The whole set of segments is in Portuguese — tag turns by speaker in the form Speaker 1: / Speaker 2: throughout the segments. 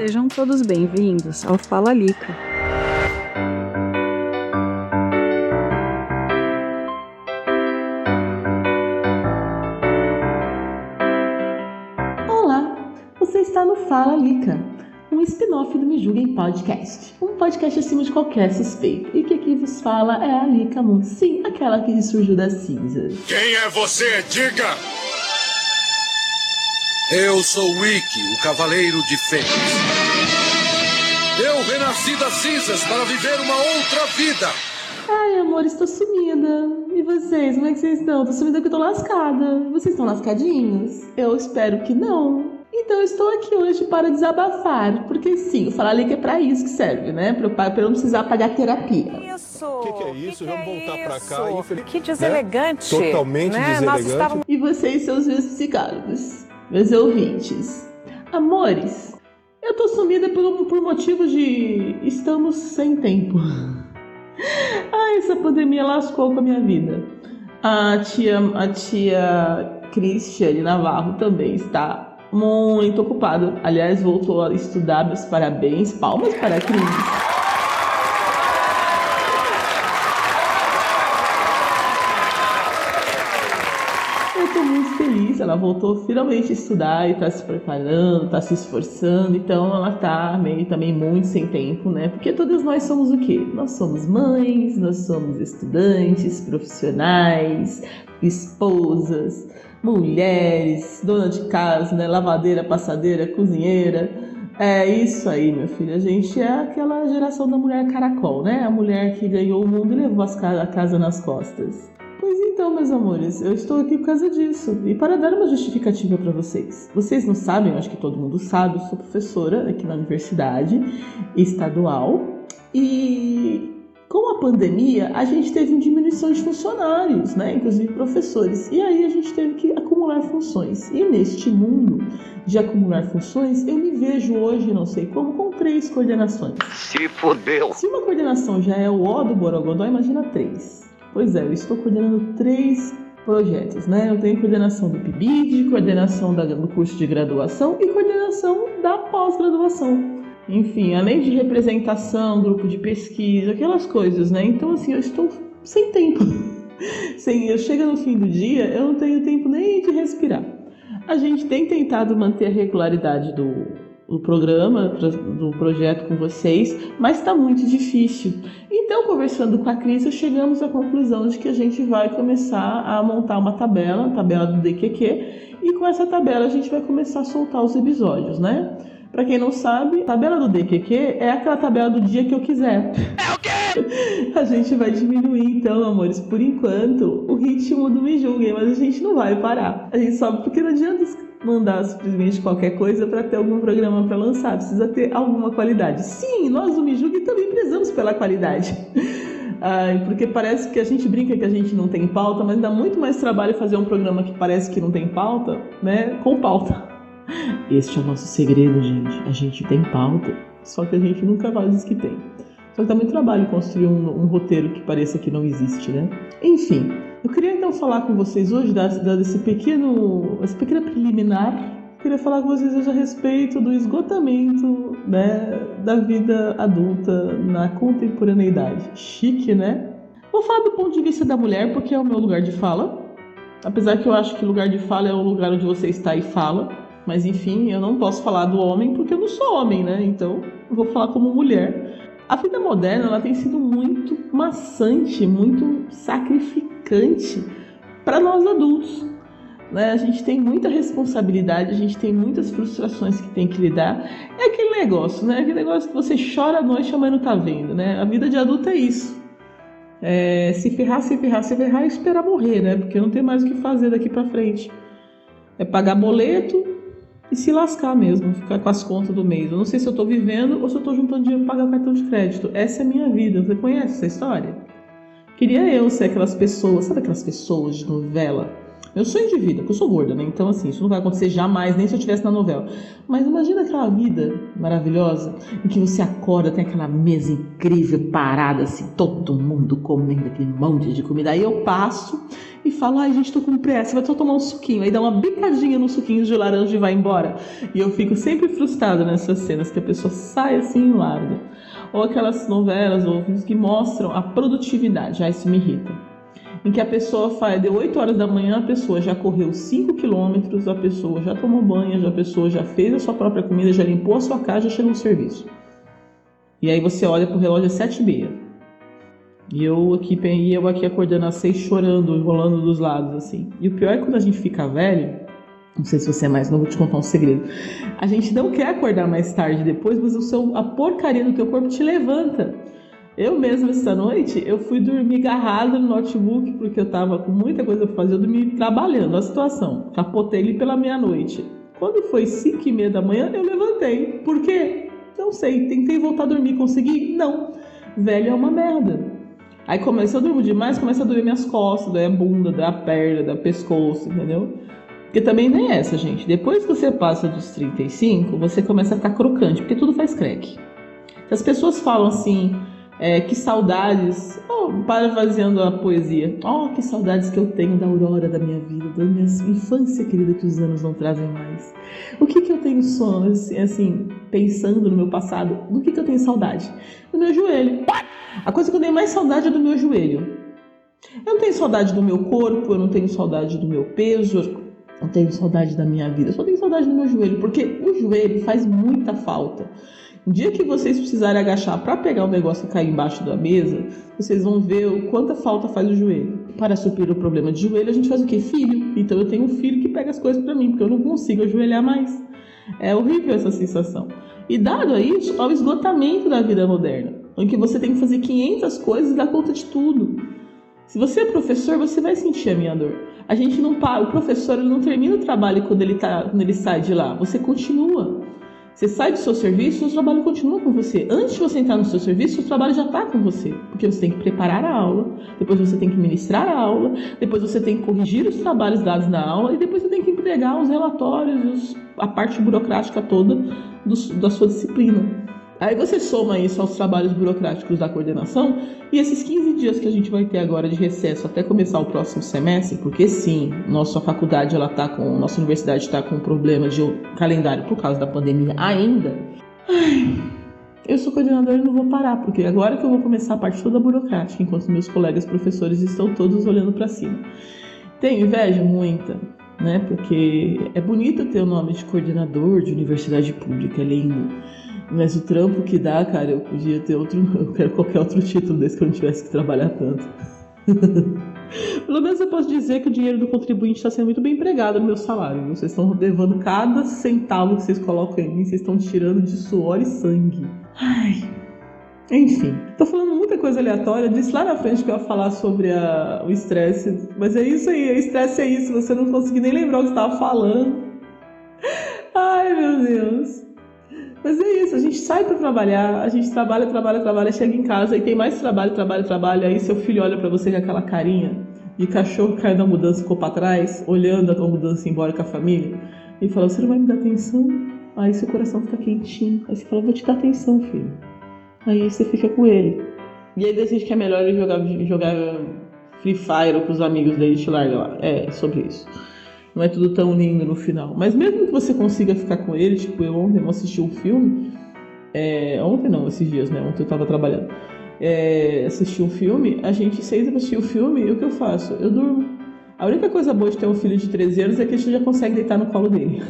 Speaker 1: Sejam todos bem-vindos ao Fala Lica.
Speaker 2: Olá, você está no Fala Lica, um spin-off do Me Julguem Podcast. Um podcast acima de qualquer suspeito. E que aqui vos fala é a Lica Moon. Sim, aquela que surgiu das cinzas.
Speaker 3: Quem é você? Diga! Eu sou Wiki, o Cavaleiro de Fênix. Eu renasci das cinzas para viver uma outra vida.
Speaker 2: Ai, amor, estou sumida. E vocês, como é que vocês estão? Tô sumida porque eu tô lascada. Vocês estão lascadinhos? Eu espero que não. Então eu estou aqui hoje para desabafar, porque sim, o Falar Liga é para isso que serve, né? Para eu, pra eu não precisar pagar terapia.
Speaker 4: Isso.
Speaker 5: O que, que é isso?
Speaker 4: Que
Speaker 5: Vamos
Speaker 4: que é
Speaker 5: voltar pra
Speaker 4: isso?
Speaker 5: cá. Infeliz...
Speaker 4: Que deselegante.
Speaker 5: Né? Totalmente
Speaker 4: né?
Speaker 5: deselegante.
Speaker 4: Nós estávamos...
Speaker 2: E vocês, seus psicólogos, meus ouvintes. Amores, eu tô sumida por, por motivos de estamos sem tempo. Ai, essa pandemia lascou com a minha vida. A tia, a tia Cristiane Navarro também está muito ocupada. Aliás, voltou a estudar, meus parabéns, palmas para a Cris. Eu tô muito feliz, ela voltou finalmente a estudar e tá se preparando, tá se esforçando, então ela tá meio também muito sem tempo, né? Porque todas nós somos o quê? Nós somos mães, nós somos estudantes, profissionais, esposas, mulheres, dona de casa, né? Lavadeira, passadeira, cozinheira. É isso aí, meu filho. A gente é aquela geração da mulher caracol, né? A mulher que ganhou o mundo e levou a casa nas costas. Pois então, meus amores, eu estou aqui por causa disso e para dar uma justificativa para vocês. Vocês não sabem, eu acho que todo mundo sabe, eu sou professora aqui na universidade estadual e com a pandemia a gente teve uma diminuição de funcionários, né, inclusive professores, e aí a gente teve que acumular funções. E neste mundo de acumular funções, eu me vejo hoje, não sei como, com três coordenações.
Speaker 3: Se fodeu.
Speaker 2: Se uma coordenação já é o O do Borogodó, imagina três. Pois é, eu estou coordenando três projetos, né? Eu tenho coordenação do PIBID, coordenação da, do curso de graduação e coordenação da pós-graduação. Enfim, além de representação, grupo de pesquisa, aquelas coisas, né? Então, assim, eu estou sem tempo. sem, eu chego no fim do dia, eu não tenho tempo nem de respirar. A gente tem tentado manter a regularidade do, do programa, do projeto com vocês, mas está muito difícil. Então, conversando com a Cris, chegamos à conclusão de que a gente vai começar a montar uma tabela, a tabela do DQQ, e com essa tabela a gente vai começar a soltar os episódios, né? Para quem não sabe, a tabela do DQQ é aquela tabela do dia que eu quiser.
Speaker 3: É o quê?
Speaker 2: A gente vai diminuir então, amores, por enquanto, o ritmo do Me Julguem, mas a gente não vai parar. A gente sobe porque não adianta mandar simplesmente qualquer coisa para ter algum programa para lançar, precisa ter alguma qualidade. Sim, nós do Julguem também prezamos pela qualidade. Porque parece que a gente brinca que a gente não tem pauta, mas dá muito mais trabalho fazer um programa que parece que não tem pauta, né, com pauta. Este é o nosso segredo, gente. A gente tem pauta, só que a gente nunca faz os que tem. Só que dá muito trabalho construir um, um, roteiro que pareça que não existe, né? Enfim, eu queria então falar com vocês hoje, pequeno, esse pequeno preliminar. Eu queria falar com vocês hoje a respeito do esgotamento né, da vida adulta na contemporaneidade. Chique, né? Vou falar do ponto de vista da mulher, porque é o meu lugar de fala. Apesar que eu acho que lugar de fala é o lugar onde você está e fala. Mas enfim, eu não posso falar do homem porque eu não sou homem, né? Então eu vou falar como mulher. A vida moderna ela tem sido muito maçante, muito sacrificante para nós adultos. Né? A gente tem muita responsabilidade, a gente tem muitas frustrações que tem que lidar. É aquele negócio, né? Aquele negócio que você chora à noite, mas não tá vendo, né? A vida de adulto é isso. É, se ferrar, se ferrar, se ferrar e esperar morrer, né? Porque não tem mais o que fazer daqui para frente. É pagar boleto, e se lascar mesmo, ficar com as contas do mês. Eu não sei se eu tô vivendo ou se eu tô juntando dinheiro para pagar o cartão de crédito. Essa é a minha vida. Você conhece essa história? Queria eu ser aquelas pessoas, sabe aquelas pessoas de novela? Meu sonho de vida, porque eu sou gorda, né? Então, assim, isso não vai acontecer jamais, nem se eu estivesse na novela. Mas imagina aquela vida maravilhosa em que você acorda, tem aquela mesa incrível, parada, assim, todo mundo comendo aquele monte de comida. Aí eu passo e falo, ai, gente, tô com pressa, vai só tomar um suquinho. Aí dá uma bicadinha no suquinho de laranja e vai embora. E eu fico sempre frustrada nessas cenas, que a pessoa sai assim e larga. Ou aquelas novelas ou filmes que mostram a produtividade. Ah, isso me irrita em que a pessoa faz de 8 horas da manhã, a pessoa já correu 5 quilômetros, a pessoa já tomou banho, a pessoa já fez a sua própria comida, já limpou a sua casa, já chegou no serviço. E aí você olha pro relógio às 7 e meia. E eu aqui, eu aqui acordando às 6 chorando, enrolando dos lados, assim. E o pior é quando a gente fica velho, não sei se você é mais novo, vou te contar um segredo. A gente não quer acordar mais tarde depois, mas o seu, a porcaria do teu corpo te levanta. Eu mesmo esta noite, eu fui dormir agarrada no notebook porque eu tava com muita coisa para fazer, eu dormi trabalhando a situação. Capotei ele pela meia-noite. Quando foi 5 e meia da manhã, eu levantei. Por quê? Não sei. Tentei voltar a dormir, consegui? Não. Velho é uma merda. Aí começa a dormir demais, começa a doer minhas costas, doer a bunda, doer a perna, doer pescoço, entendeu? Porque também nem é essa, gente. Depois que você passa dos 35, você começa a ficar crocante, porque tudo faz crack. As pessoas falam assim, é, que saudades, oh, parafraseando a poesia, oh, que saudades que eu tenho da aurora da minha vida, da minha infância querida que os anos não trazem mais. O que que eu tenho sono, assim, assim pensando no meu passado, do que que eu tenho saudade? Do meu joelho. A coisa que eu tenho mais saudade é do meu joelho. Eu não tenho saudade do meu corpo, eu não tenho saudade do meu peso, eu não tenho saudade da minha vida, eu só tenho saudade do meu joelho, porque o joelho faz muita falta. O dia que vocês precisarem agachar para pegar o negócio e cair embaixo da mesa, vocês vão ver o quanta falta faz o joelho. Para suprir o problema de joelho, a gente faz o quê? Filho. Então eu tenho um filho que pega as coisas para mim, porque eu não consigo ajoelhar mais. É horrível essa sensação. E dado a isso, ao esgotamento da vida moderna, em que você tem que fazer 500 coisas e dar conta de tudo. Se você é professor, você vai sentir a minha dor. A gente não para, o professor ele não termina o trabalho quando ele, tá, quando ele sai de lá, você continua. Você sai do seu serviço, o trabalho continua com você. Antes de você entrar no seu serviço, o trabalho já está com você. Porque você tem que preparar a aula, depois você tem que ministrar a aula, depois você tem que corrigir os trabalhos dados na aula e depois você tem que entregar os relatórios, a parte burocrática toda do, da sua disciplina. Aí você soma isso aos trabalhos burocráticos da coordenação e esses 15 dias que a gente vai ter agora de recesso até começar o próximo semestre, porque sim, nossa faculdade ela tá com, nossa universidade está com problema de calendário por causa da pandemia ainda. Ai, eu sou coordenadora e não vou parar, porque agora que eu vou começar a parte toda burocrática, enquanto meus colegas professores estão todos olhando para cima. Tenho inveja muita, né? Porque é bonito ter o nome de coordenador de universidade pública, é lindo. Mas o trampo que dá, cara, eu podia ter outro. Eu quero qualquer outro título desse que eu não tivesse que trabalhar tanto. Pelo menos eu posso dizer que o dinheiro do contribuinte está sendo muito bem empregado no meu salário. Vocês estão levando cada centavo que vocês colocam em mim, vocês estão tirando de suor e sangue. Ai. Enfim, tô falando muita coisa aleatória. Disse lá na frente que eu ia falar sobre a, o estresse, mas é isso aí, o estresse é isso, você não conseguiu nem lembrar o que estava falando. Ai, meu Deus. Mas é isso, a gente sai para trabalhar, a gente trabalha, trabalha, trabalha, chega em casa e tem mais trabalho, trabalho, trabalho. Aí seu filho olha para você com aquela carinha de cachorro que caiu da mudança e ficou para trás, olhando a tua mudança embora com a família, e fala: Você não vai me dar atenção? Aí seu coração fica quentinho. Aí você fala: Vou te dar atenção, filho. Aí você fica com ele. E aí decide que é melhor ele jogar, jogar Free Fire com os amigos dele e te larga lá. É sobre isso não é tudo tão lindo no final. Mas mesmo que você consiga ficar com ele, tipo, eu ontem eu assisti um filme, é, ontem não, esses dias, né? Ontem eu tava trabalhando. É, assisti um filme, a gente senta pra assistir o filme e o que eu faço? Eu durmo. A única coisa boa de ter um filho de 13 anos é que a gente já consegue deitar no colo dele.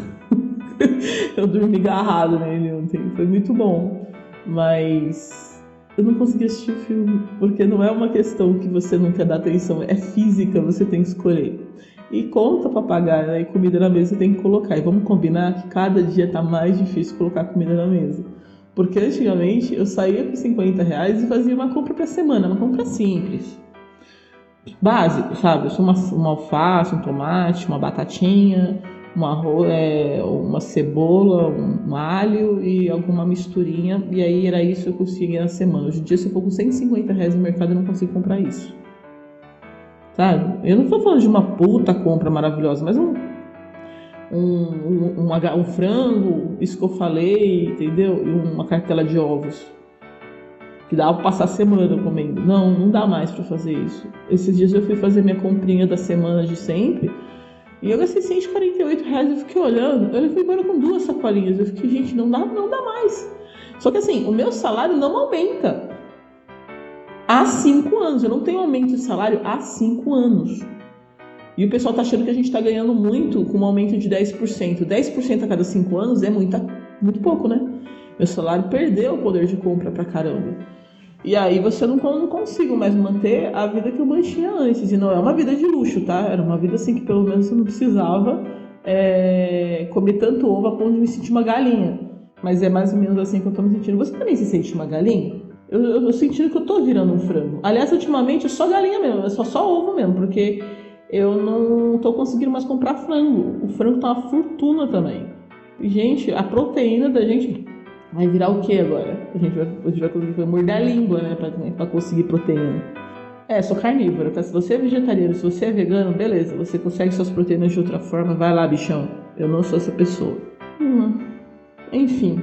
Speaker 2: eu dormi agarrado nele ontem, foi muito bom. Mas eu não consegui assistir o filme, porque não é uma questão que você não quer dar atenção, é física, você tem que escolher. E conta para pagar, né? E comida na mesa tem que colocar. E vamos combinar que cada dia tá mais difícil colocar comida na mesa. Porque antigamente eu saía com 50 reais e fazia uma compra para semana, uma compra simples. Básico, sabe? Uma, uma alface, um tomate, uma batatinha, uma, é, uma cebola, um alho e alguma misturinha. E aí era isso que eu conseguia na semana. Hoje em dia, se eu for com 150 reais no mercado, eu não consigo comprar isso sabe? Eu não tô falando de uma puta compra maravilhosa, mas um um, um, um, um frango, isso que eu falei, entendeu? E uma cartela de ovos. Que dá pra passar a semana comendo. Não, não dá mais para fazer isso. Esses dias eu fui fazer minha comprinha da semana de sempre. E eu gastei 148 reais. Eu fiquei olhando. Eu fui embora com duas sacolinhas. Eu fiquei, gente, não dá, não dá mais. Só que assim, o meu salário não aumenta. Há cinco anos. Eu não tenho aumento de salário há cinco anos. E o pessoal está achando que a gente está ganhando muito com um aumento de 10%. 10% a cada 5 anos é muita, muito pouco, né? Meu salário perdeu o poder de compra pra caramba. E aí você não, não consigo mais manter a vida que eu mantinha antes. E não é uma vida de luxo, tá? Era uma vida assim que pelo menos eu não precisava é, comer tanto ovo a ponto de me sentir uma galinha. Mas é mais ou menos assim que eu tô me sentindo. Você também se sente uma galinha? Eu, eu, eu sentindo que eu tô virando um frango. Aliás, ultimamente é só galinha mesmo, é só, só ovo mesmo, porque eu não tô conseguindo mais comprar frango. O frango tá uma fortuna também. Gente, a proteína da gente vai virar o que agora? A gente vai, a gente vai conseguir morder a língua, né, pra, pra conseguir proteína. É, sou carnívora, tá? Se você é vegetariano, se você é vegano, beleza, você consegue suas proteínas de outra forma, vai lá, bichão. Eu não sou essa pessoa. Hum. Enfim,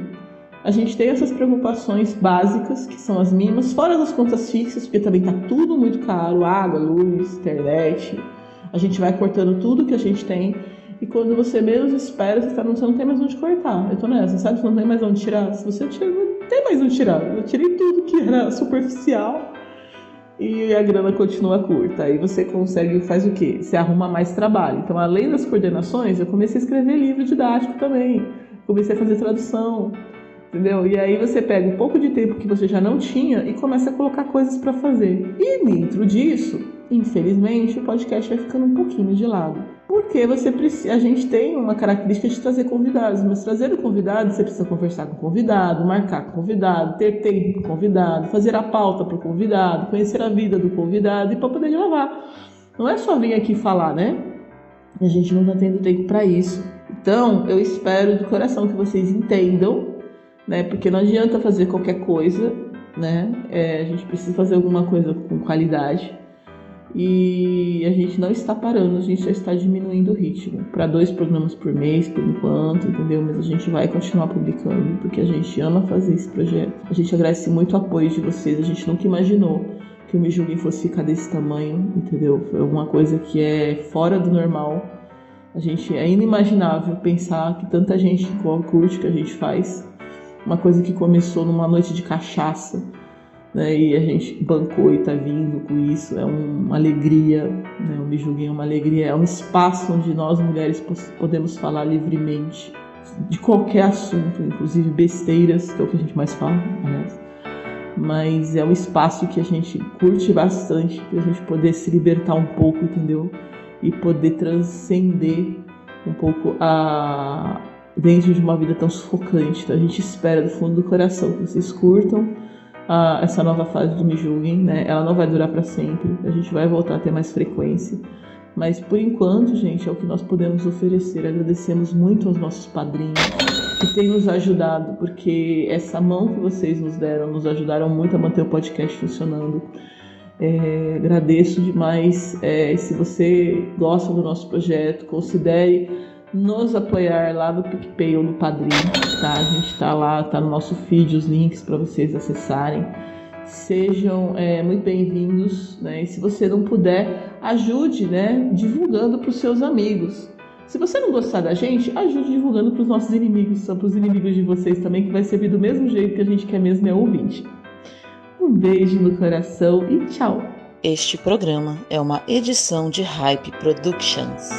Speaker 2: a gente tem essas preocupações básicas, que são as mínimas, fora das contas fixas, porque também tá tudo muito caro, água, luz, internet, a gente vai cortando tudo que a gente tem e quando você menos espera, você, tá, você não tem mais onde cortar. Eu tô nessa, sabe? Você não tem mais onde tirar. Se você tira, não tem mais onde tirar. Eu tirei tudo que era superficial e a grana continua curta. Aí você consegue, faz o quê? Você arruma mais trabalho. Então, além das coordenações, eu comecei a escrever livro didático também. Comecei a fazer tradução. Entendeu? E aí você pega um pouco de tempo que você já não tinha e começa a colocar coisas para fazer. E dentro disso, infelizmente, o podcast vai ficando um pouquinho de lado. Porque você precisa, a gente tem uma característica de trazer convidados, mas trazer o convidado, você precisa conversar com o convidado, marcar com o convidado, ter tempo com o convidado, fazer a pauta para o convidado, conhecer a vida do convidado e para poder gravar. Não é só vir aqui falar, né? A gente não está tendo tempo para isso. Então, eu espero de coração que vocês entendam né? Porque não adianta fazer qualquer coisa, né? É, a gente precisa fazer alguma coisa com qualidade. E a gente não está parando, a gente já está diminuindo o ritmo para dois programas por mês, por enquanto, entendeu? Mas a gente vai continuar publicando porque a gente ama fazer esse projeto. A gente agradece muito o apoio de vocês, a gente nunca imaginou que o Me fosse ficar desse tamanho, entendeu? Foi alguma coisa que é fora do normal. A gente é inimaginável pensar que tanta gente curte o que a gente faz uma coisa que começou numa noite de cachaça, né? E a gente bancou e tá vindo com isso. É uma alegria, né? O Me é uma alegria, é um espaço onde nós mulheres podemos falar livremente de qualquer assunto, inclusive besteiras, que é o que a gente mais fala. Mas é um espaço que a gente curte bastante para a gente poder se libertar um pouco, entendeu? E poder transcender um pouco a, dentro de uma vida tão sufocante. Então a gente espera do fundo do coração que vocês curtam uh, essa nova fase do Me Julguem, né? Ela não vai durar para sempre, a gente vai voltar a ter mais frequência. Mas por enquanto, gente, é o que nós podemos oferecer. Agradecemos muito aos nossos padrinhos que têm nos ajudado, porque essa mão que vocês nos deram nos ajudaram muito a manter o podcast funcionando. É, agradeço demais. É, se você gosta do nosso projeto, considere nos apoiar lá no PicPay ou no Padrim, tá? A gente está lá, tá no nosso feed os links para vocês acessarem. Sejam é, muito bem-vindos, né? E se você não puder, ajude, né? Divulgando para os seus amigos. Se você não gostar da gente, ajude divulgando para os nossos inimigos, para os inimigos de vocês também, que vai servir do mesmo jeito que a gente quer mesmo é ouvinte. Um beijo no coração e tchau!
Speaker 4: Este programa é uma edição de Hype Productions.